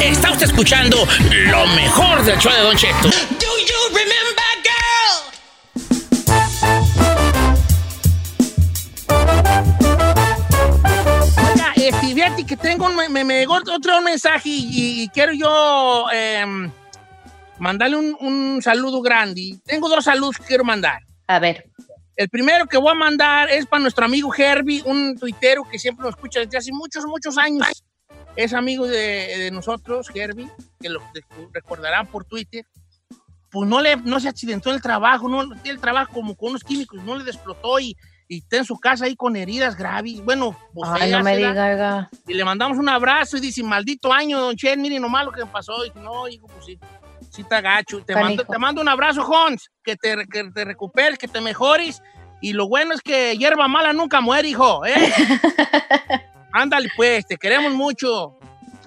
Está usted escuchando lo mejor del show de Don Cheto. Do you remember, girl? Oiga, fíjate que tengo un- me, me llegó otro mensaje y, y quiero yo em, mandarle un, un saludo grande. Tengo dos saludos que quiero mandar. A ver. El primero que voy a mandar es para nuestro amigo Herbie, un tuitero que siempre nos escucha desde hace muchos, muchos años. Es amigo de, de nosotros, Herbie, que lo recordarán por Twitter. Pues no, le, no se accidentó en el trabajo, no el trabajo como con unos químicos, no le explotó y, y está en su casa ahí con heridas graves. Bueno, pues Ay, no me diga. Y le mandamos un abrazo y dice, maldito año, don Chen, mire nomás lo que me pasó. Y dice, no, hijo, pues sí, sí está gacho. Te mando, te mando un abrazo, Hans, que te, que te recuperes, que te mejores. Y lo bueno es que hierba mala nunca muere, hijo, ¿eh? Ándale, pues, te queremos mucho.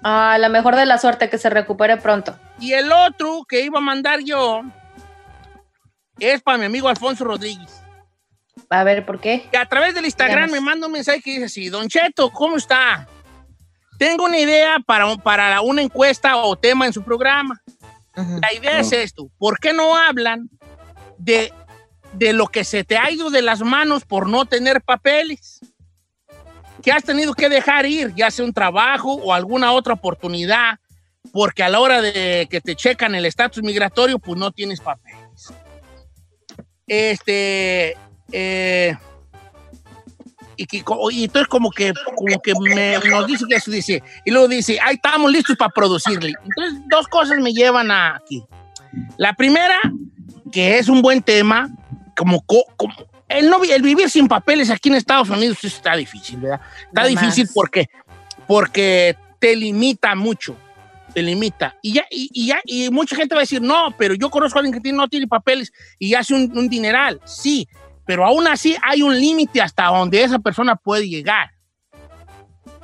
Ah, la mejor de la suerte, que se recupere pronto. Y el otro que iba a mandar yo es para mi amigo Alfonso Rodríguez. A ver, ¿por qué? que a través del Instagram me manda un mensaje que dice así, Don Cheto, ¿cómo está? Tengo una idea para, para una encuesta o tema en su programa. La idea es esto, ¿por qué no hablan de, de lo que se te ha ido de las manos por no tener papeles? Que has tenido que dejar ir, ya sea un trabajo o alguna otra oportunidad, porque a la hora de que te checan el estatus migratorio, pues no tienes papeles. Este, eh, y, que, y entonces como que, como que me- nos dice que eso dice, y luego dice, ahí estamos listos para producirle. Entonces, dos cosas me llevan a aquí. La primera, que es un buen tema, como, co- como el, no, el vivir sin papeles aquí en Estados Unidos está difícil, ¿verdad? Está difícil porque, porque te limita mucho, te limita. Y ya, y, y ya, y mucha gente va a decir, no, pero yo conozco a alguien que tiene- no tiene papeles y hace un, un dineral. Sí, pero aún así hay un límite hasta donde esa persona puede llegar.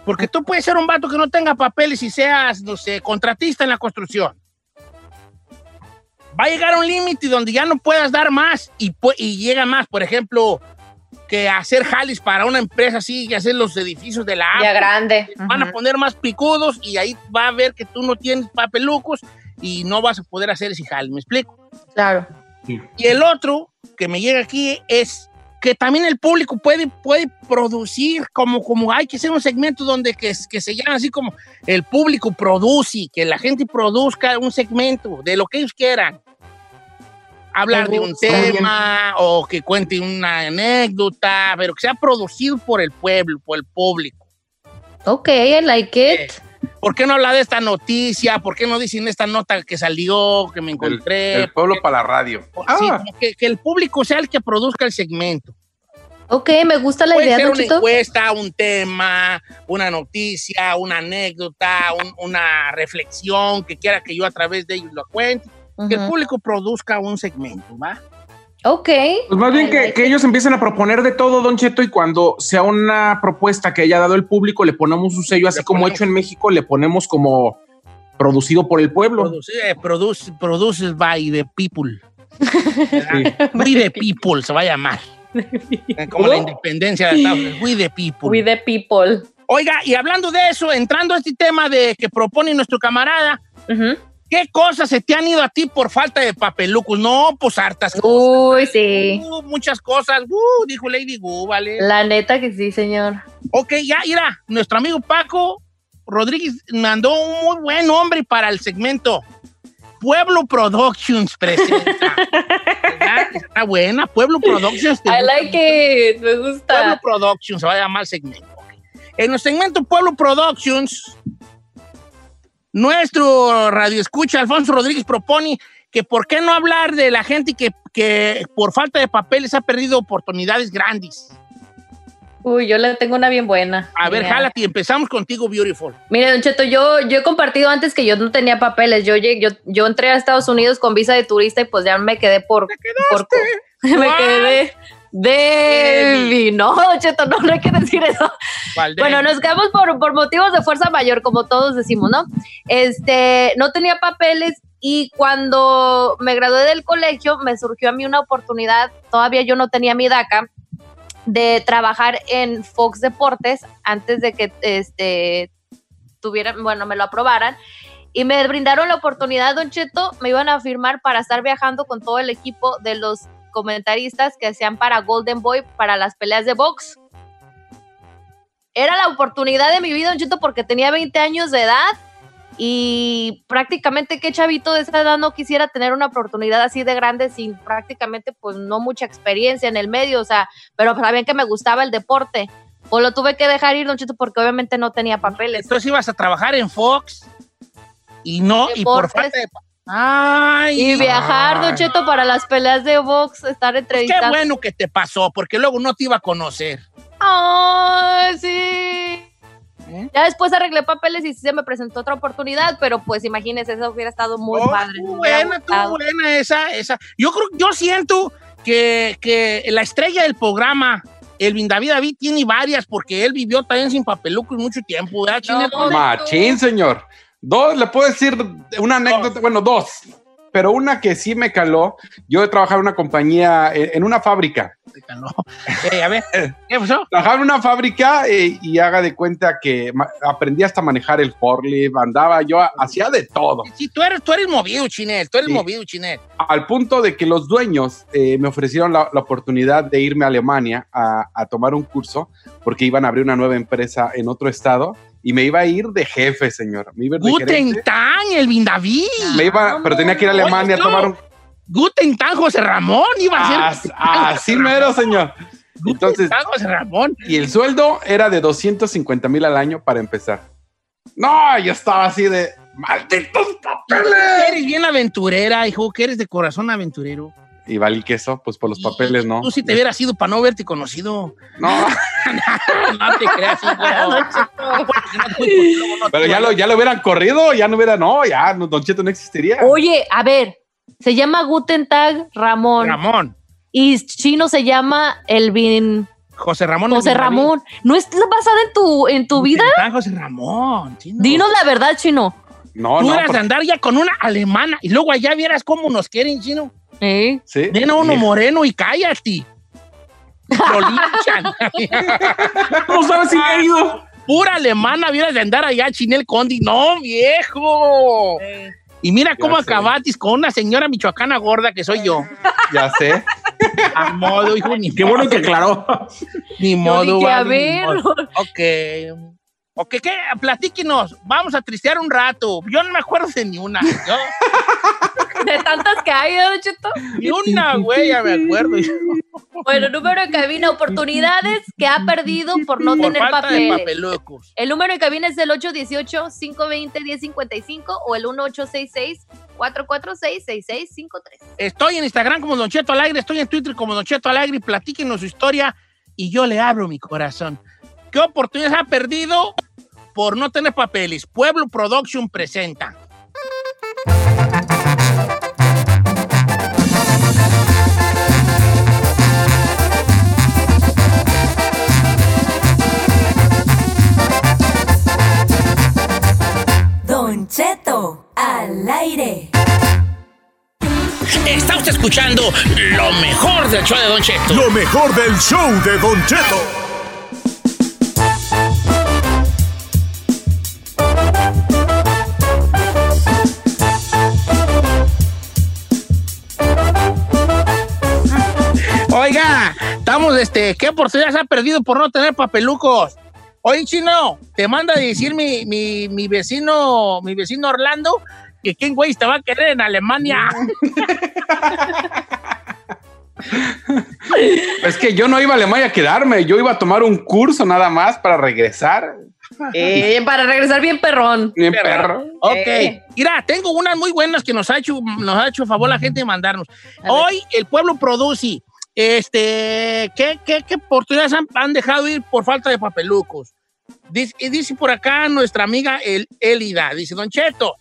Porque tú puedes ser un vato que no tenga papeles y seas, no sé, contratista en la construcción. Va a llegar a un límite donde ya no puedas dar más y, y llega más. Por ejemplo, que hacer jalis para una empresa así y hacer los edificios de la Ya grande. Van a poner más picudos y ahí va a ver que tú no tienes papelucos y no vas a poder hacer ese jale. ¿Me explico? Claro. Y el otro que me llega aquí es que también el público puede, puede producir, como, como hay que hacer un segmento donde que, que se llama así como el público produce, que la gente produzca un segmento de lo que ellos quieran. Hablar de un tema o que cuente una anécdota, pero que sea producido por el pueblo, por el público. Ok, I like it. ¿Por qué no habla de esta noticia? ¿Por qué no dicen esta nota que salió, que me El, encontré? el pueblo para la radio. Sí, Ah, que, que el público sea el que produzca el segmento. Ok, me gusta la Puede idea, ser una Cheto. encuesta, un tema, una noticia, una anécdota, un- una reflexión que quiera que yo a través de ellos lo cuente. Que el público produzca un segmento, ¿va? Ok. pues más bien que, ellos empiecen a proponer de todo, Don Cheto, y cuando sea una propuesta que haya dado el público, le ponemos un sello, así Le como ponemos- hecho en México, le ponemos como producido por el pueblo. Produce, eh, produce, produces by the people. ¿verdad? We the people se va a llamar. Como la independencia de Estados Unidos. We the people. We the people. Oiga, y hablando de eso, entrando a este tema de que propone nuestro camarada, Ujú. ¿Qué cosas se te han ido a ti por falta de papelucos? No, pues hartas cosas. Uy, sí. Uh, muchas cosas. Uh, dijo Lady Gu, vale. La neta que sí, señor. Ok, ya, mira, nuestro amigo Paco Rodríguez mandó un muy buen nombre para el segmento. Pueblo Productions presenta. Está buena, Pueblo Productions. ¿te I like it. Me Pueblo gusta. Productions, se va a llamar el segmento. En el segmento Pueblo Productions, nuestro radio escucha Alfonso Rodríguez propone que por qué no hablar de la gente que, que por falta de papeles ha perdido oportunidades grandes. Uy, yo le tengo una bien buena. A ver, Mira. jálate empezamos contigo, Beautiful. Mire, Don Cheto, yo, yo he compartido antes que yo no tenía papeles. Yo, yo, yo entré a Estados Unidos con visa de turista y pues ya me quedé por. por me quedé de. No, Don Cheto, no, no hay que decir eso. Bueno, nos quedamos por, por motivos de fuerza mayor, como todos decimos, ¿no? Este, no tenía papeles y cuando me gradué del colegio me surgió a mí una oportunidad, todavía yo no tenía mi DACA, de trabajar en Fox Deportes antes de que este tuvieran, bueno, me lo aprobaran. y me brindaron la oportunidad, Don Cheto, me iban a firmar para estar viajando con todo el equipo de los comentaristas que hacían para Golden Boy para las peleas de box. Era la oportunidad de mi vida, Don Cheto, porque tenía 20 años de edad y prácticamente qué chavito de esa edad no quisiera tener una oportunidad así de grande sin prácticamente pues no mucha experiencia en el medio, o sea, pero sabían que me gustaba el deporte. O lo tuve que dejar ir, Don Cheto, porque obviamente no tenía papeles. Entonces ibas a trabajar en Fox y no, y por falta de... Ay, Y viajar, Don Ay. Cheto, para las peleas de box, estar pues qué entrevistando. bueno que te pasó, porque luego no te iba a conocer. ¡Ay, sí! ¿Eh? Ya después arreglé papeles y sí se me presentó otra oportunidad, pero pues imagínense, eso hubiera estado muy Oh, padre. hubiera buena, gustado. buena esa, esa. Yo creo, yo siento que, que la estrella del programa, Elvin David David, tiene varias, porque él vivió también sin papelucos mucho tiempo, ¿verdad? No, Machín, señor. Dos, le puedo decir una anécdota, bueno, dos, pero una que sí me caló. Yo he trabajado en una compañía, eh, en una fábrica. No. Eh, a ver, ¿qué pasó? Trabajaba en una fábrica eh, y haga de cuenta que aprendí hasta manejar el forklift, andaba yo, hacía de todo. Sí, tú eres, tú eres movido, Chinel, tú eres Sí. movido, Chinel. Al punto de que los dueños eh, me ofrecieron la, la oportunidad de irme a Alemania a, a tomar un curso porque iban a abrir una nueva empresa en otro estado y me iba a ir de jefe, señor. Me iba a ir de Guten. Tag, Elvin David. Me iba, pero tenía que ir a Alemania a Oye, tomar no. un... Guten Tag, José Ramón, iba a As- ser. Así mero, señor. Guten Entonces, Tag, José Ramón. y el sueldo era de 250 mil al año para empezar. No, yo estaba así de, malditos papeles. Eres bien aventurera, hijo, que eres de corazón aventurero. Y valí queso, pues por los papeles no. Tú si te hubieras ido para no verte conocido. No, No te creas, hijo. pero ya lo, ya lo hubieran corrido, ya no hubiera, no, ya, no, Don Cheto no existiría. Oye, a ver, se llama Guten Tag Ramón Ramón. y chino se llama Elvin José Ramón. José. Ramón. ¿No es basada en tu, en tu vida? José Ramón. chino. Dinos la verdad, chino. No, Tú no, eras de andar ya con una alemana y luego allá vieras cómo nos quieren, chino. ¿Eh? sí. Ven a uno moreno y cállate. Lo linchan. ¿Cómo sabes si he ido? Pura alemana, vieras de andar allá, Chinel Condi. No, viejo. Y mira cómo acabatis con una señora michoacana gorda que soy yo. Ya sé. A modo, hijo, ni Qué bueno que aclaró. Ni Yo modo, dije, a ver. modo. Ok. Ok, ¿qué? Platíquenos. Vamos a tristear un rato. Yo no me acuerdo de ni una. Yo, De tantas que hay, ¿no, Cheto? ni una, güey, ya me acuerdo. Bueno, número de cabina, oportunidades que ha perdido por no Por tener falta de papeles. papelucos. El número de cabina es el 818-520-1055 o el 1866-446-6653. Estoy en Instagram como Don Cheto Alegre, estoy en Twitter como Don Cheto Alegre. Platíquenos su historia y yo le abro mi corazón. ¿Qué oportunidades ha perdido por no tener papeles? Pueblo Production presenta. Don Cheto, al aire. Está usted escuchando lo mejor del show de Don Cheto. Lo mejor del show de Don Cheto. Este, ¿qué oportunidades ha perdido por no tener papelucos? Oye, chino, te manda a decir mi, mi, mi vecino, mi vecino Orlando, que quién güey te va a querer en Alemania. Es que yo no iba a Alemania a quedarme, yo iba a tomar un curso nada más para regresar. Eh, para regresar bien perrón. Bien perro. Ok, Eh. mira, tengo unas muy buenas que nos ha hecho, nos ha hecho favor la gente de mandarnos. A ver. Hoy el pueblo produce, este, ¿qué, qué, qué oportunidades han, dejado ir por falta de papelucos? Dice, y dice por acá nuestra amiga El, Elida, dice, Don Cheto,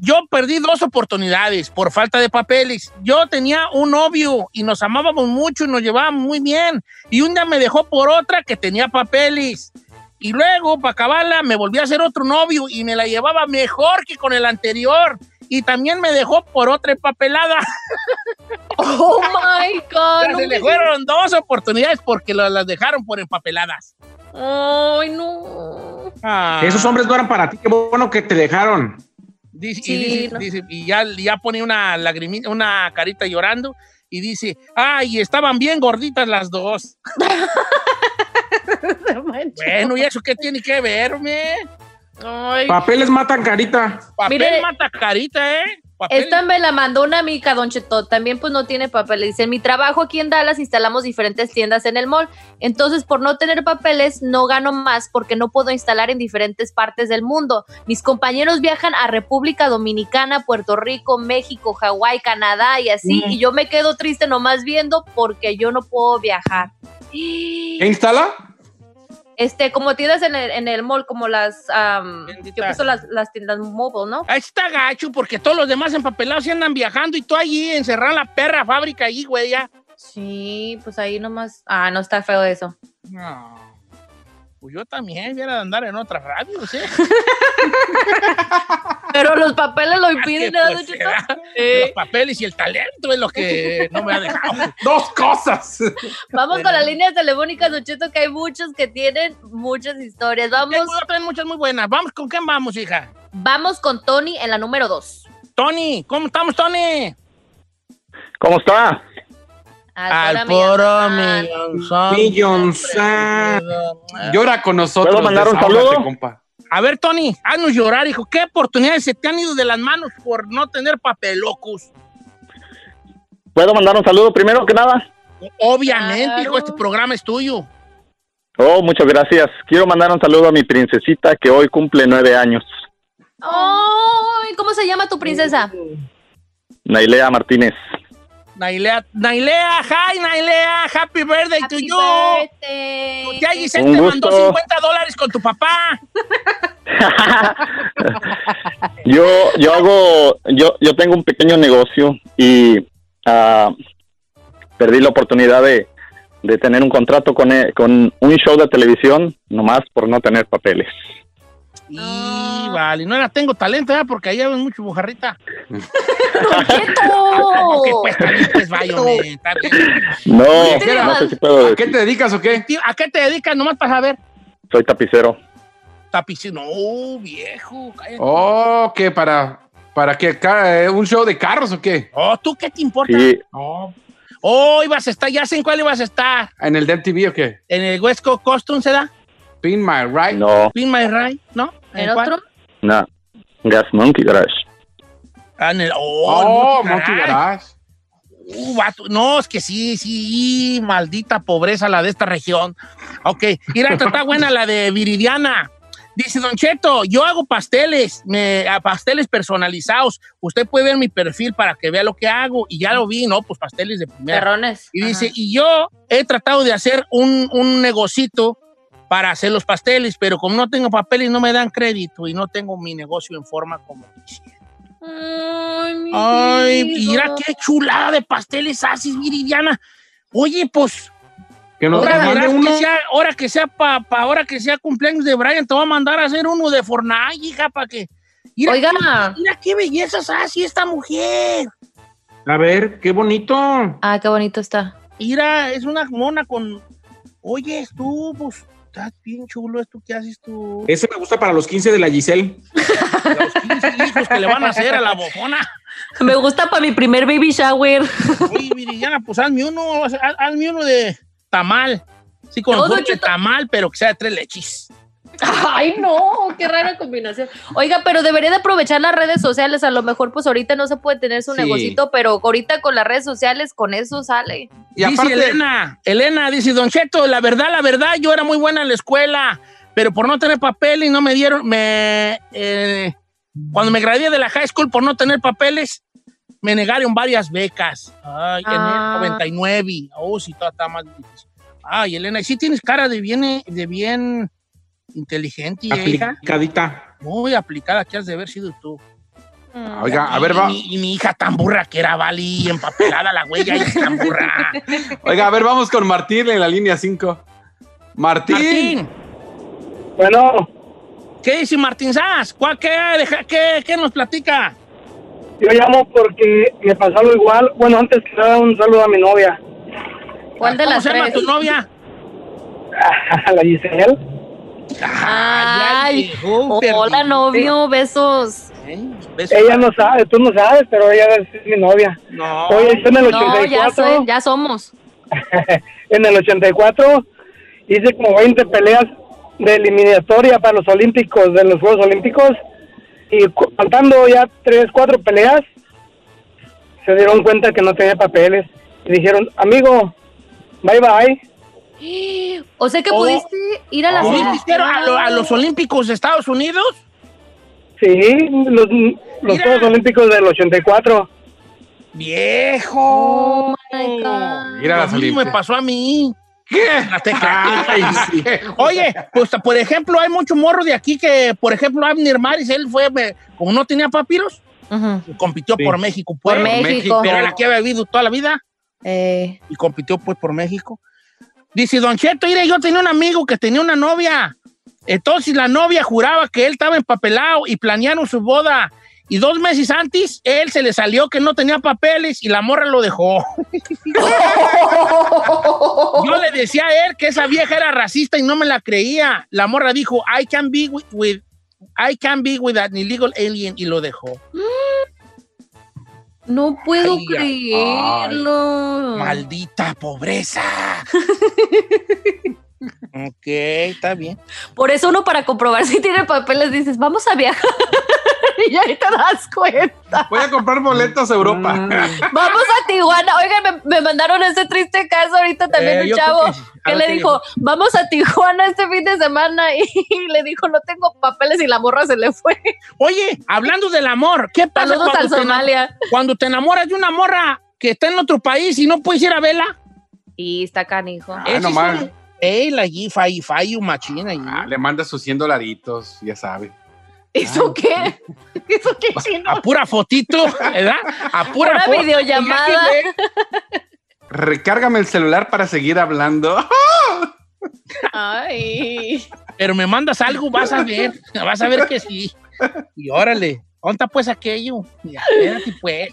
yo perdí dos oportunidades por falta de papeles. Yo tenía un novio y nos amábamos mucho y nos llevábamos muy bien. Y un día me dejó por otra que tenía papeles. Y luego, para acabarla, me volví a hacer otro novio y me la llevaba mejor que con el anterior. Y también me dejó por otra empapelada. Oh my God. no se le me- fueron dos oportunidades porque lo- las dejaron por empapeladas. Ay, no. Ah. Esos hombres no eran para ti. Qué bueno que te dejaron. Dice, Sí, y, dice- no. dice- y ya, ya pone una lagrimita, una carita llorando y dice, ay, estaban bien gorditas las dos. Bueno, ¿y eso qué tiene que ver, me? Ay. Papeles matan carita. Papel Mire, mata carita, ¿eh? Papel. Esta me la mandó una amiga, Don Cheto. También pues no tiene papeles. Dice, en mi trabajo aquí en Dallas instalamos diferentes tiendas en el mall. Entonces, por no tener papeles, no gano más porque no puedo instalar en diferentes partes del mundo. Mis compañeros viajan a República Dominicana, Puerto Rico, México, Hawái, Canadá y así. Y yo me quedo triste nomás viendo porque yo no puedo viajar. ¿Qué instala? Este, como tiendas en el, en el mall, como las, am, yo son las, las tiendas mobile, ¿no? Ahí está gacho porque todos los demás empapelados se andan viajando y tú allí encerrado en la perra fábrica ahí, güey, ya. Sí, pues ahí nomás. Ah, no está feo eso. No. Pues yo también hubiera de andar en otra radio, ¿sí? Pero los papeles lo impiden, Que, ¿no, pues. Sí. Los papeles y el talento es lo que no me ha dejado. Dos cosas. Vamos con las líneas telefónicas, Don Cheto, que hay muchos que tienen muchas historias. Vamos, Tengo otras muchas muy buenas. Vamos, ¿con quién vamos, hija? vamos con Tony en la número 2. Tony, ¿cómo estamos, Tony? ¿Cómo está? Al poro millonzón. Millonzán. Llora con nosotros. ¿Puedo mandar un saludo? compa. A ver, Tony, haznos llorar, hijo. ¿Qué oportunidades se te han ido de las manos por no tener papelocos? ¿Puedo mandar un saludo primero que nada? Obviamente, Claro. hijo, este programa es tuyo. Oh, muchas gracias. Quiero mandar un saludo a mi princesita que hoy cumple nueve años, Ay, ¿Cómo se llama tu princesa? Nailea Martínez. Nailea, Nailea, hi, Nailea, happy birthday to you. birthday. Ya Giselle te mandó gusto. 50 dólares con tu papá. yo, yo hago, yo, yo tengo un pequeño negocio y ah, perdí la oportunidad de, de tener un contrato con, e- con un show de televisión, nomás por no tener papeles. Y vale, no era tengo talento, ¿eh? porque ahí hay mucho bujarrita. Pues, pues, vaya, hombre. No, ¿Qué no sé si ¿A qué te dedicas o qué? ¿A qué te dedicas? Nomás para saber. Soy tapicero. Tapicero. No, viejo. cállate. Oh, ¿qué? ¿Para, para qué? Eh, ¿Un show de carros o qué? Oh, ¿tú qué te importa? Sí, Oh, Oh, ibas a estar, ya sé en cuál ibas a estar. ¿En el DMTV o qué? ¿En el Coast Costume se da? Pin My Right. no, ¿Pin My Ride? ¿No? ¿El otro? no. Gas Monkey Garage. Ah, en el, oh, Oh, el Monkey Monkey Garage. Garage. Uh, vato. No, es que sí, sí, maldita pobreza la de esta región. Ok, mira, esta está buena la de Viridiana. Dice Don Cheto, yo hago pasteles, me, a pasteles personalizados. Usted puede ver mi perfil para que vea lo que hago. Y ya lo vi, ¿no? Pues pasteles de primera. Perrones. Y dice, y yo he tratado de hacer un, un negocito para hacer los pasteles, pero como no tengo papeles no me dan crédito y no tengo mi negocio en forma como quisiera. Ay, mi Ay, mira qué chulada de pasteles haces, Viridiana. Oye, pues, Que nos ahora, mande uno. que sea, ahora que sea pa, pa- ahora que sea cumpleaños de Brian, te voy a mandar a hacer uno de Fortnite, hija, para que. Mira, Oiga. qué- mira qué bellezas hace esta mujer. A ver, qué bonito. Ah, qué bonito está. Mira, es una mona con. Oye, tú, pues, estás bien chulo esto que haces tú. Ese me gusta para los 15 de la Giselle. Los 15 hijos que le van a hacer a la bofona. Me gusta para mi primer baby shower. Oye, Viridiana, pues hazme uno, haz- hazme uno de tamal. Sí, con No, Cheto. tamal, pero que sea de tres leches. Ay, no, qué rara combinación. Oiga, pero debería de aprovechar las redes sociales. A lo mejor, pues ahorita no se puede tener su Sí. negocito, pero ahorita con las redes sociales, con eso sale. Y dice aparte, Elena, Elena dice, Don Cheto, la verdad, la verdad, yo era muy buena en la escuela, pero por no tener papeles no me dieron, me, eh, cuando me gradué de la high school por no tener papeles, me negaron varias becas. Ay, en Ah. el 99. Oh, sí, está, está más difícil. Ay, Elena, y sí tienes cara de bien, de bien inteligente, hija. aplicadita. Muy aplicada que has de haber sido tú. Oiga, a ver, Y va. Y, mi hija tan burra que era, Vali, empapelada la huella y tan burra. Oiga, a ver, vamos con Martín en la línea 5. Martín. Martín, Bueno, ¿qué dice Martín Sass? ¿Cuál, qué, deja- qué, qué nos platica? yo llamo porque me pasó algo igual. Bueno, antes que nada, un saludo a mi novia, ¿Cuál de ¿Cómo las se llama tres? tu novia? la Giselle. Ay, llegó, hola novio, besos. ¿Eh? Beso. Ella no sabe, tú no sabes, pero ella es mi novia. No. Oye, en el No, ya 84, soy, ya somos. en el 84 hice como 20 peleas de eliminatoria para los Olímpicos, de los Juegos Olímpicos, y faltando ya 3, 4 peleas, se dieron cuenta que no tenía papeles y dijeron, amigo, bye bye. O sea que Oh. pudiste ir a la ¿Pudiste ir a, lo- a los Olímpicos de Estados Unidos? Sí, los, los Mira. Juegos Olímpicos del 84. Viejo. Oh my God. Ir a las me pasó a mí. ¿Qué? Ay, sí. Oye, pues por ejemplo, hay mucho morro de aquí que, por ejemplo, Abner Maris, él fue, me- como no tenía papiros, compitió Sí. por México. Por pues. México. Pero él aquí había vivido toda la vida Eh, y compitió pues por México. Dice, Don Cheto, mire, yo tenía un amigo que tenía una novia. Entonces la novia juraba que él estaba empapelado y planearon su boda. Y dos meses antes, él se le salió que no tenía papeles y la morra lo dejó. Yo le decía a él que esa vieja era racista y no me la creía. La morra dijo, I can be with, with- I can be with an illegal alien y lo dejó. No puedo Ay, ay, creerlo. Maldita pobreza. ok, está bien. Por eso uno para comprobar si tiene papeles dices, vamos a viajar. y ahí te das cuenta. Voy a comprar boletos a Europa. Vamos a Tijuana. Oigan, me, me mandaron ese triste caso ahorita también Eh, un chavo que le dijo, vamos a Tijuana este fin de semana y, le dijo, no tengo papeles y la morra se le fue. Oye, hablando del amor, ¿qué pasa Saludos al cuando te, Somalia. cuando te enamoras de una morra que está en otro país y no puedes ir a verla? Y está canijo. Ah, Ese es allí, fai, machina. Ah, le manda sus 100 dolaritos, ya sabe. ¿Eso qué? ¿Eso qué chino? A pura fotito, ¿verdad? A pura Una foto. videollamada. Recárgame el celular para seguir hablando. Ay. Pero me mandas algo, vas a ver. Vas a ver que sí. Y órale, ¿dónde pues aquello? Ya, espérate pues.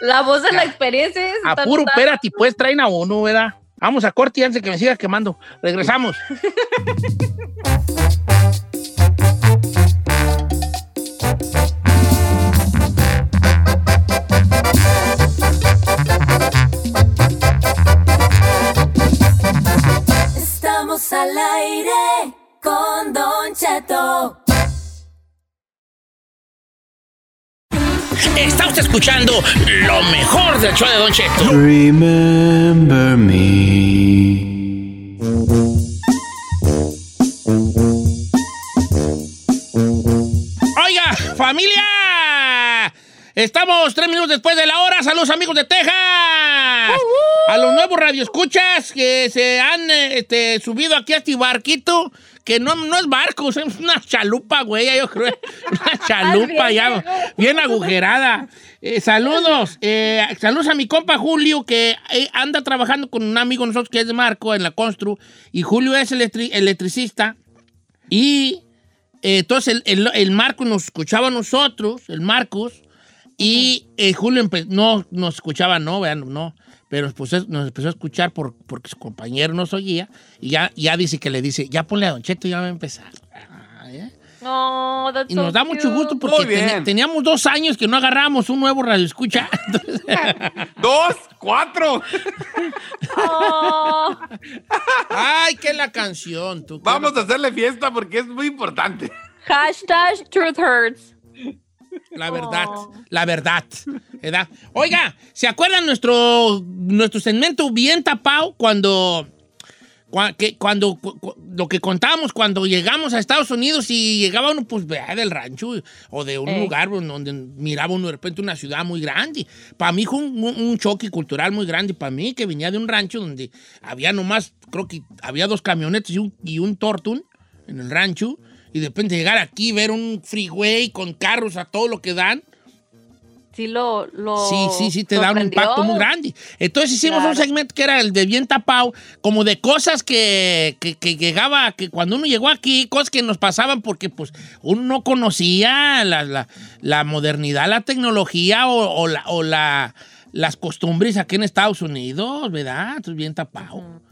La voz de la experiencia es. A puro, espérate pues, traen a uno, ¿verdad? Vamos a corte antes de que me siga quemando. Regresamos. Estamos al aire con Don Cheto. Está usted escuchando lo mejor del show de Don Cheto. Remember me. Oiga, familia. Estamos tres minutos después de la hora. Saludos amigos de Texas. A los nuevos radioescuchas que se han eh, este, subido aquí a este barquito. Que no, no es barco, es una chalupa, güey, yo creo. Una chalupa ya, bien agujerada. Eh, saludos. eh, saludos a mi compa Julio, que eh, anda trabajando con un amigo de nosotros que es de Marco en la Constru. Y Julio es electri- electricista. Y eh, entonces el, el- el Marco nos escuchaba a nosotros, el Marcos, y Julio no nos escuchaba, no, vean, no, pero pues es- nos empezó a escuchar por, porque su compañero nos oía, y ya, ya dice que le dice, ya ponle a Don Cheto, ya va a empezar. Ah, ¿eh? Oh, Y so nos da mucho gusto porque Muy bien. teni- teníamos dos años que no agarrábamos un nuevo radio escucha. Dos, cuatro. Oh. Ay, qué la canción, tú. Vamos a hacerle fiesta porque es muy importante. Hashtag truth hurts. La verdad, Oh. la verdad. ¿verdad? Oiga, ¿se acuerdan nuestro, nuestro segmento bien tapado cuando, cuando cu- cu- lo que contábamos cuando llegamos a Estados Unidos y llegaba uno pues vea, del rancho o de un Ey. lugar donde miraba uno de repente una ciudad muy grande? Para mí fue un, un- un choque cultural muy grande para mí que venía de un rancho donde había nomás, creo que había dos camionetas y un, y un Tortun en el rancho y de repente llegar aquí ver un freeway con carros a todo lo que dan. Sí, lo. lo Sí, sí, sí, te da un impacto muy grande. Entonces hicimos Claro. un segmento que era el de bien tapado, como de cosas que, que, que llegaba, que cuando uno llegó aquí, cosas que nos pasaban porque pues uno no conocía la, la- la modernidad, la tecnología o, o la, o la- las costumbres aquí en Estados Unidos, ¿verdad? Entonces bien tapado.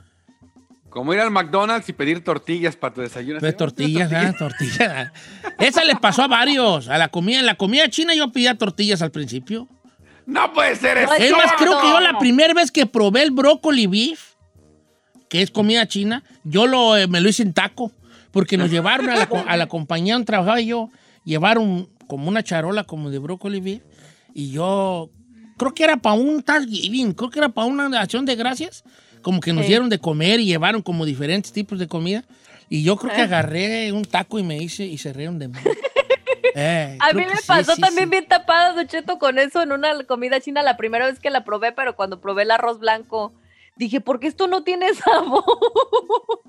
Como ir al McDonald's y pedir tortillas para tu desayuno. Pues tortillas, ¿ah? tortillas. Esa le pasó a varios. A la comida, en la comida china yo pedía tortillas al principio. No puede ser eso. Es más, creo que yo la primera vez que probé el brócoli beef, que es comida china, yo lo, eh, me lo hice en taco. Porque nos llevaron a la, co- a la compañía donde trabajaba yo, llevaron como una charola como de brócoli beef. Y yo creo que era para un Thanksgiving, creo que era para una acción de gracias. Como que nos Sí. dieron de comer y llevaron como diferentes tipos de comida. Y yo creo que Ah. agarré un taco y me hice y se rieron de mí. Eh, A mí me pasó sí, también sí. bien tapada, Don Cheto, con eso en una comida china la primera vez que la probé, pero cuando probé el arroz blanco, dije, ¿por qué esto no tiene sabor?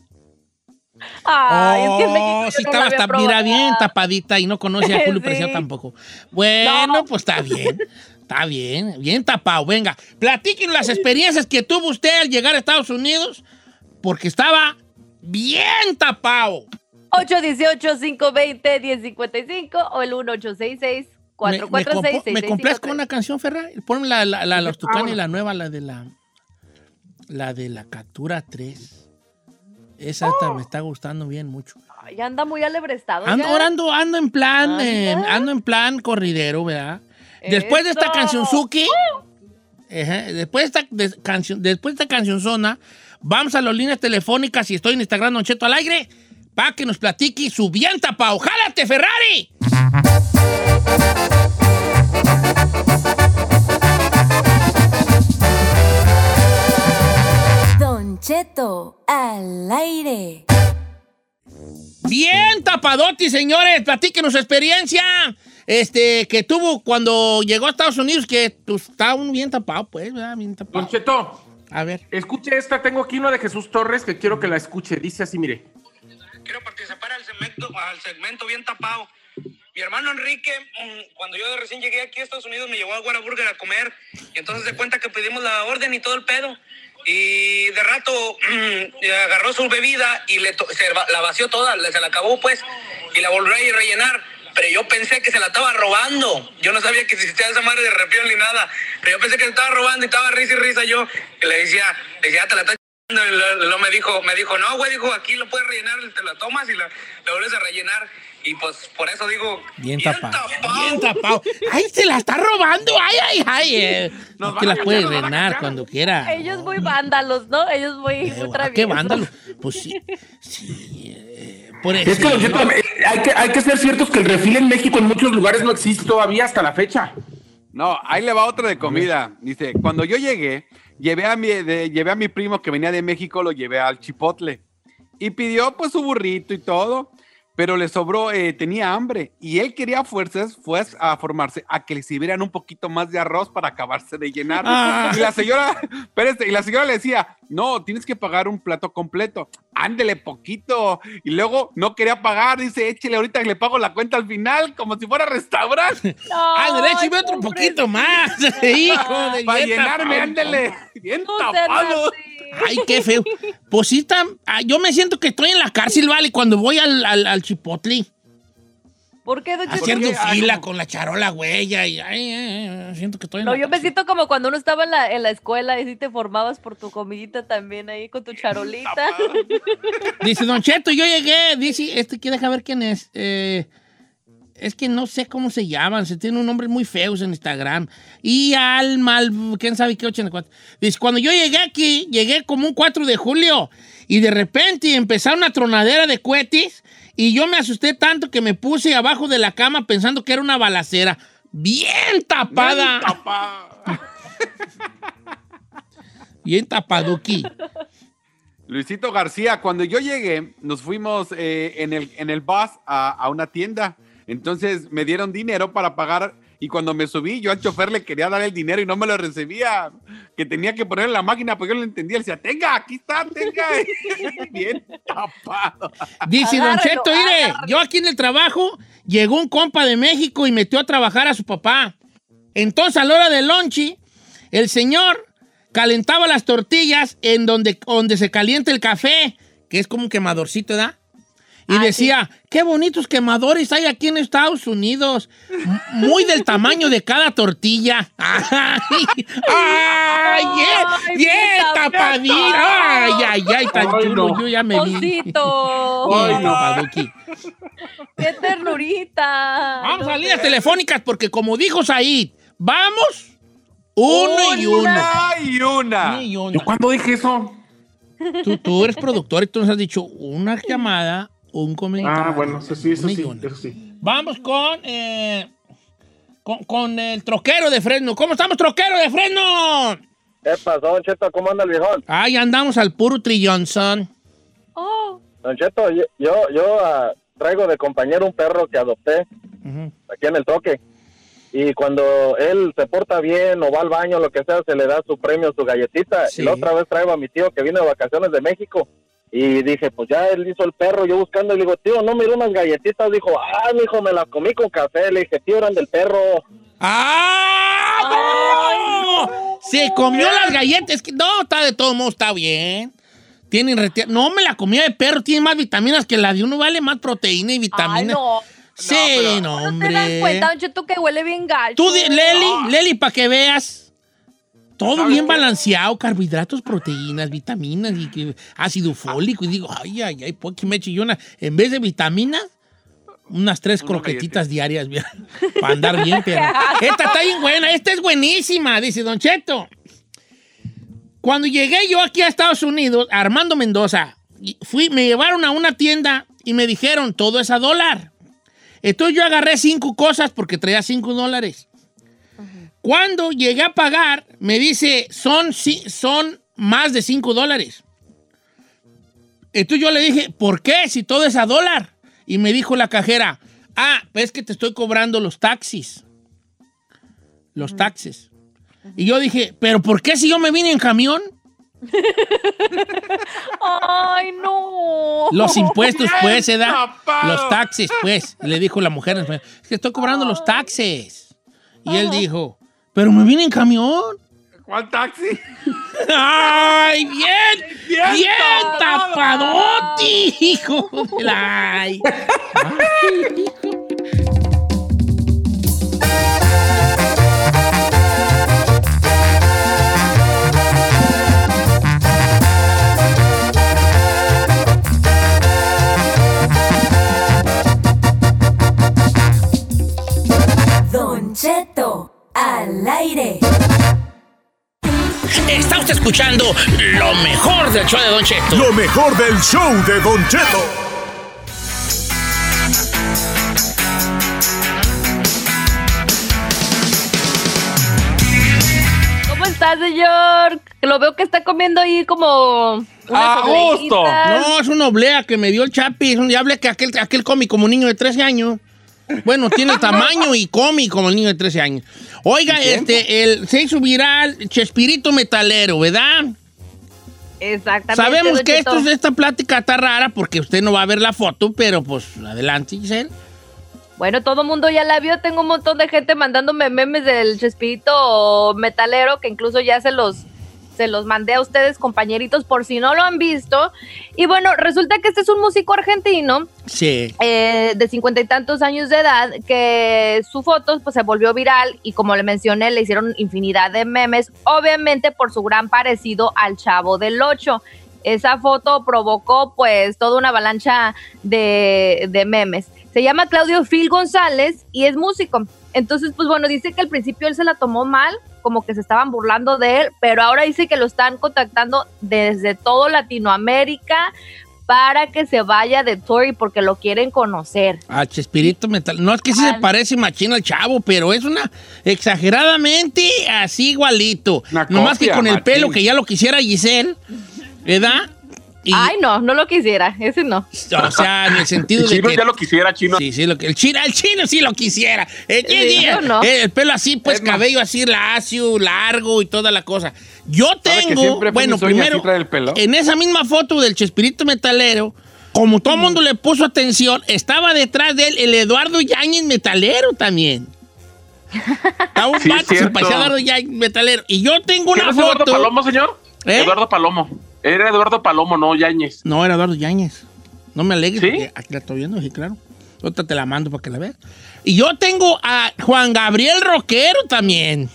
Ay, es que México Oh, sí no estaba hasta, mira, bien tapadita y no conocía a Julio Sí. Preciado tampoco. Bueno, pues está bien. Está bien, bien tapado. Venga, platíquenos las experiencias que tuvo usted al llegar a Estados Unidos, porque estaba bien tapado. 818-520-1055 o el 1866 Me, me, compo- 446 ¿me compleas con una canción, Ferrari? Ponme la, la, la, los Tucanes, la nueva, la de la. La de la captura 3. Esa esta me está gustando bien mucho. Ya anda muy alebrestado. Ando, ya. ahora ando, ando en plan, eh, ando en plan corridero, ¿verdad? Después de esta canción Suki, después de esta de- canción, después de esta canción zona, vamos a las líneas telefónicas y estoy en Instagram Don Cheto al aire para que nos platique su bien tapado. ¡Jálate, Ferrari! Don Cheto al aire. Bien tapadoti, señores. Platíquenos su experiencia este, que tuvo cuando llegó a Estados Unidos, que pues, está un bien tapado, pues, ¿verdad? Bien tapado. Don Cheto, A ver. escuche esta. Tengo aquí una de Jesús Torres que quiero que la escuche. Dice así, mire. quiero participar al segmento, al segmento bien tapado. Mi hermano Enrique, mm, cuando yo recién llegué aquí a Estados Unidos, me llevó a Whataburger a comer. Y entonces de cuenta que pedimos la orden y todo el pedo. Y de rato mm, agarró su bebida y la vació toda, se la acabó pues. Y la volvió a rellenar. Pero yo pensé que se la estaba robando. Yo no sabía que existía esa madre de refill ni nada. Pero yo pensé que se estaba robando y estaba risa y risa yo. Y le decía, le decía, "Ah, te la estás y lo- lo me dijo, me dijo, no, güey, dijo, aquí lo puedes rellenar, te la tomas y la, la vuelves a rellenar. Y pues por eso digo, Bien tapado. Bien tapado. ¡Ay, se la está robando! ¡Ay, ay, ay! Eh, Nos no, que la a puede cachar. cuando quiera. Ellos muy vándalos, ¿no? Ellos muy, Eh, ¿a traviesos. ¿Qué vándalo? Pues sí. sí eh, por eso. Es que, hay que, hay que ser ciertos que el refil en México en muchos lugares no existe todavía hasta la fecha. No, ahí le va otra de comida. Dice, cuando yo llegué, llevé a mi, de- llevé a mi primo que venía de México, lo llevé al chipotle. Y pidió pues su burrito y todo, pero le sobró, eh, tenía hambre. Y él quería fuerzas, fue a formarse, a que le sirvieran un poquito más de arroz para acabarse de llenar. Ah. Y la señora, espérese, y la señora le decía, no, tienes que pagar un plato completo. Ándele poquito. Y luego no quería pagar, dice, échele ahorita que le pago la cuenta al final, como si fuera restaurante. ¡Ándale, échame otro poquito más! ¡Hijo de Para llenarme, ándele. Bien No tapado. Ay, qué feo. Pues sí, tam- ah, yo me siento que estoy en la cárcel, ¿vale? Cuando voy al, al, al chipotle. ¿Por qué, Don Cheto? Haciendo qué? Ah, fila con la charola huella y ay, ay, ay, siento que estoy en No, la yo me siento como cuando uno estaba en la, en la escuela y sí te formabas por tu comidita también ahí con tu charolita. Dice Don Cheto, yo llegué, dice, este que deja ver quién es. Eh, es que no sé cómo se llaman, se tienen un nombre muy feos en Instagram. Y al mal, quién sabe qué 84. Dice, cuando yo llegué aquí, llegué como un 4 de julio y de repente empezaron una tronadera de cohetes y yo me asusté tanto que me puse abajo de la cama pensando que era una balacera. Bien tapada. Bien tapaduki. Luisito García, cuando yo llegué, nos fuimos eh, en, el, en el bus a, a una tienda. Entonces me dieron dinero para pagar y cuando me subí, yo al chofer le quería dar el dinero y no me lo recibía. Que tenía que poner en la máquina, porque yo no lo entendía. Le decía, tenga, aquí está, tenga. Bien tapado. Dice Don Cheto, mire, yo aquí en el trabajo, llegó un compa de México y metió a trabajar a su papá. Entonces, a la hora del lonchi, el señor calentaba las tortillas en donde, donde se calienta el café, que es como un quemadorcito, ¿verdad? Y decía, qué bonitos quemadores hay aquí en Estados Unidos. Muy del tamaño de cada tortilla. ¡Ay! ¡Ay! ¡Bien! ¡Bien, tapadita! ¡Ay, ay, ay! Tan Ay, chulo, no. yo ya me vi. Osito. Bien, tapaduki. ¡Qué ternurita! Vamos a líneas telefónicas porque como dijo Said, vamos uno y uno. Una y una. y una. ¿Yo cuándo dije eso? Tú, tú eres productor y tú nos has dicho una llamada, un comentario. Ah, bueno, eso sí, eso sí, una. eso sí. Vamos con, eh, con, con el troquero de Fresno. ¿Cómo estamos, troquero de Fresno? ¿Qué pasó, Don Cheto? ¿Cómo anda el viejón? Ay, andamos al puro trillón, son. Oh. Don Cheto, yo, yo, yo, ah, traigo de compañero un perro que adopté aquí en el toque. Y cuando él se porta bien o va al baño, lo que sea, se le da su premio, su galletita. Sí. Y la otra vez traigo a mi tío que vino de vacaciones de México. Y dije, pues ya él hizo el perro, yo buscando, y le digo, tío, no miró unas galletitas. Dijo, ah, mijo, me las comí con café. Le dije, tío, eran del perro. ¡Ah! no! Se comió las galletas. que- No, está de todo modo, está bien. Tienen reti- No me la comía de perro, tiene más vitaminas que la de uno, vale más proteína y Ay, vitaminas. no. Sí, no, ¿No hombre. te das cuenta, Don Cheto, que huele bien gacho? Tú, Leli, Leli, para que veas. Todo bien balanceado, carbohidratos, proteínas, vitaminas y ácido fólico. Y digo, ay, ay, ay, ¿por qué me echo yo una? En vez de vitaminas, unas tres croquetitas diarias, para andar bien, pero. Esta está bien buena, esta es buenísima, dice Don Cheto. Cuando llegué yo aquí a Estados Unidos, Armando Mendoza, fui, me llevaron a una tienda y me dijeron, todo es a dólar. Entonces yo agarré cinco cosas porque traía cinco dólares. Cuando llegué a pagar, me dice, son, son más de cinco dólares. Entonces yo le dije, ¿por qué? Si todo es a dólar. Y me dijo la cajera, ah, pues es que te estoy cobrando los taxis. Los taxes. Y yo dije, ¿pero por qué si yo me vine en camión? Ay, no. Los impuestos, pues, se da. tapado. Los taxes, pues. Le dijo la mujer, es que estoy cobrando los taxes. Y él dijo, pero me vine en camión. ¿Cuál taxi? ¡Ay, bien! ¡Bien, Bien tapadote, hijo de la... ay. escuchando lo mejor del show de Don Cheto. Lo mejor del show de Don Cheto. ¿Cómo está, señor? Lo veo que está comiendo ahí como... unas obleitas. No, es una oblea que me dio el Chapi. Es un diable que aquel, aquel come como un niño de 13 años. Bueno, tiene tamaño y come como el niño de 13 años. Oiga, este, el, se hizo viral Chespirito Metalero, ¿verdad? Exactamente. Sabemos que esto, esta plática está rara porque usted no va a ver la foto, pero pues adelante, Giselle. Bueno, todo el mundo ya la vio. Tengo un montón de gente mandándome memes del Chespirito metalero que incluso ya se los, se los mandé a ustedes, compañeritos, por si no lo han visto. Y bueno, resulta que este es un músico argentino Sí. eh, de cincuenta y tantos años de edad que su foto pues se volvió viral y como le mencioné le hicieron infinidad de memes, obviamente por su gran parecido al Chavo del Ocho. Esa foto provocó pues toda una avalancha de, de memes. Se llama Claudio Phil González y es músico. Entonces, pues bueno, dice que al principio él se la tomó mal, como que se estaban burlando de él, pero ahora dice que lo están contactando desde todo Latinoamérica para que se vaya de Tory porque lo quieren conocer. A Chespirito Metal. No es que sí se parece machino al chavo, pero es una exageradamente así igualito. Nomás que copia, con el pelo que ya lo quisiera Giselle, ¿verdad? Y- Ay, no, no lo quisiera, ese no. O sea, en el sentido El de chino que... ya lo quisiera, chino. Sí, sí, lo que, el, chino, el chino sí lo quisiera. El, Sí, el- yo no. el pelo así, pues cabello así lacio, largo y toda la cosa. Yo ¿Sabe que tengo, bueno, primero, en esa misma foto del Chespirito Metalero, como todo el mundo le puso atención, estaba detrás de él el Eduardo Yáñez Metalero también. Estaba un Sí, vato, se cierto. parecía a Eduardo Yáñez Metalero. Y yo tengo ¿Quién una es Eduardo foto... Palomo, señor? ¿Eh? Eduardo Palomo. Era Eduardo Palomo, no Yáñez. No, era Eduardo Yáñez. No me alegues, ¿Sí? porque aquí la estoy viendo, sí, claro. Otra te la mando para que la veas. Y yo tengo a Juan Gabriel Roquero también.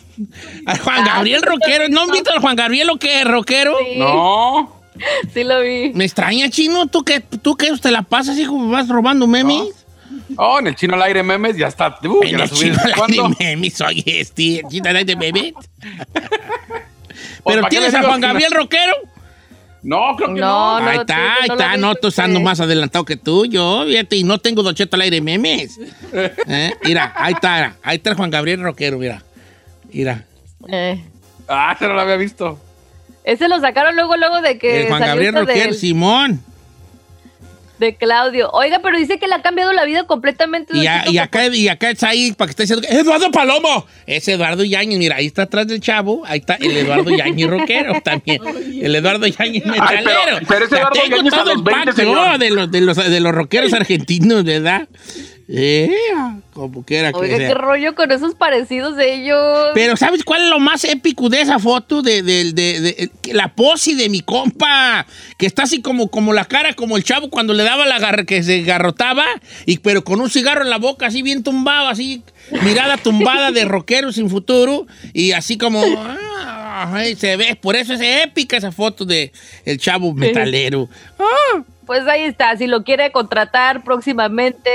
A Juan Gabriel Roquero. ¿No han visto a Juan Gabriel lo que es rockero? No. Sí lo vi. Me extraña, chino. ¿Tú qué, tú qué te la pasas, hijo? ¿Vas robando memes? Oh, en el chino al aire memes ya está. Uh, ya en la el subí chino al aire cuándo. memes, oye, este, el chino al aire memes. Pues, ¿Pero ¿para qué tienes a Juan no? Gabriel Roquero? No, creo que No, no. ahí no, está, sí, ahí no está. vi, No, tú estando sí. más adelantado que tú, yo, fíjate, y no tengo Don Cheto al aire memes. Eh, Mira, ahí está, ahí está el Juan Gabriel Roquero, mira. Mira, Eh, Ah, se no lo había visto. ese lo sacaron luego, luego de que el Juan salió Gabriel Roquero, del- Simón. De Claudio. Oiga, pero dice que le ha cambiado la vida completamente. Y, a- y acá, y acá está ahí para que esté diciendo, Eduardo Palomo. Es Eduardo Yañez, mira, ahí está atrás del chavo, ahí está el Eduardo Yañez rockero también. El Eduardo Yañez metalero. pero- pero ese Eduardo tengo Yáñez a todo los el 20, pack, señor. ¿no? de, los, de, los, de los rockeros argentinos, ¿verdad? Eh, como quiera que Oiga, sea. qué rollo con esos parecidos de ellos. Pero ¿sabes cuál es lo más épico de esa foto? De, de- de- de- que la pose de mi compa, que está así como, como la cara, como el chavo cuando le daba la garra, que se garrotaba, y, pero con un cigarro en la boca, así bien tumbado, así, mirada tumbada de rockero sin futuro, y así como... ah, ay, se ve, por eso es épica esa foto de el chavo metalero. Ah, pues ahí está, si lo quiere contratar próximamente,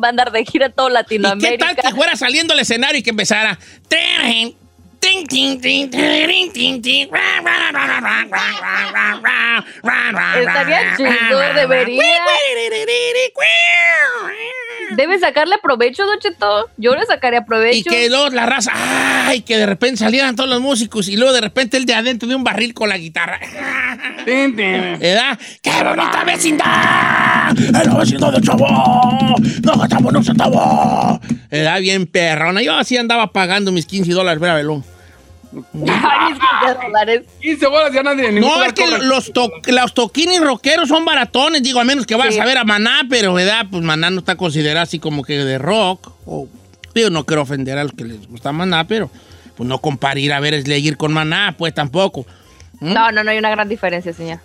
va a andar de gira todo Latinoamérica. ¿Y qué tal que fuera saliendo al escenario y que empezara? Estaría chido, debería. Debe sacarle provecho, Don Cheto. Yo le sacaría Y provecho. que luego la raza, ay, que de repente salieran todos los músicos y luego de repente el de adentro de un barril con la guitarra. ¿Verdad? ¡Qué bonita vecindad! ¡El vecindad del chavo! ¡No gastamos un centavo! ¿Verdad? Bien perrona. Yo así andaba pagando mis 15 dólares, ver a dólares. 15 bolas ya nadie. No, es que los, to- los toquines rockeros son baratones, digo, a menos que vayas Sí. a ver a Maná, pero ¿verdad? Pues Maná no está considerado así como que de rock. O, digo, no quiero ofender a los que les gusta Maná, pero pues no comparar ir a ver Slayer con Maná, pues tampoco. ¿Mm? No, no, no hay una gran diferencia, señor.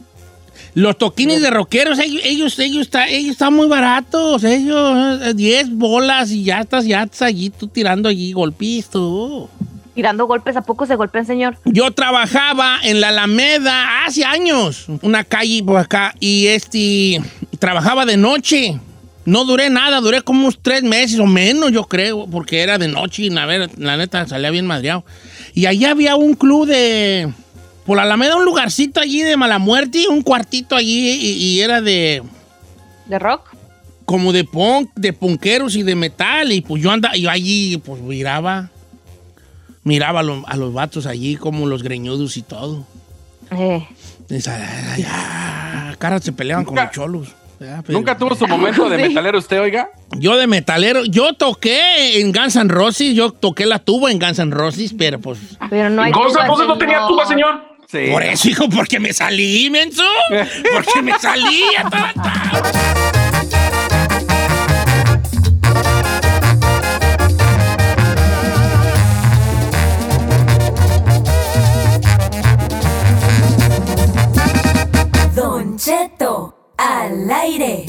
Los toquines de rockeros, ellos, ellos, ellos, está- ellos están muy baratos. Ellos, eh, 10 bolas y ya estás, ya estás allí, tú tirando allí golpisto. Tirando golpes, ¿a poco se golpean, señor? Yo trabajaba en la Alameda hace años, una calle por acá, y este, trabajaba de noche. No duré nada, duré como unos tres meses o menos, yo creo, porque era de noche y a ver, la neta salía bien madreado. Y allá había un club de, por la Alameda, un lugarcito allí de mala muerte, un cuartito allí, y, y era de, ¿De rock? como de punk, de punqueros y de metal. Y pues yo andaba, yo allí pues miraba, miraba a, los- a los vatos allí como los greñudos y todo. Eh. Esa- ay, caras se peleaban con los cholos. ¿Nunca tuvo su momento de metalero usted, oiga? Yo de metalero, yo toqué en Guns N' Roses, yo toqué la tuba en Guns N' Roses, pero pues... Pero no hay Gonza, tuba, ¿Gonza no tenía tuba, señor? Sí. Por eso, hijo, porque me salí, menso. Porque me salí. Cheto al aire.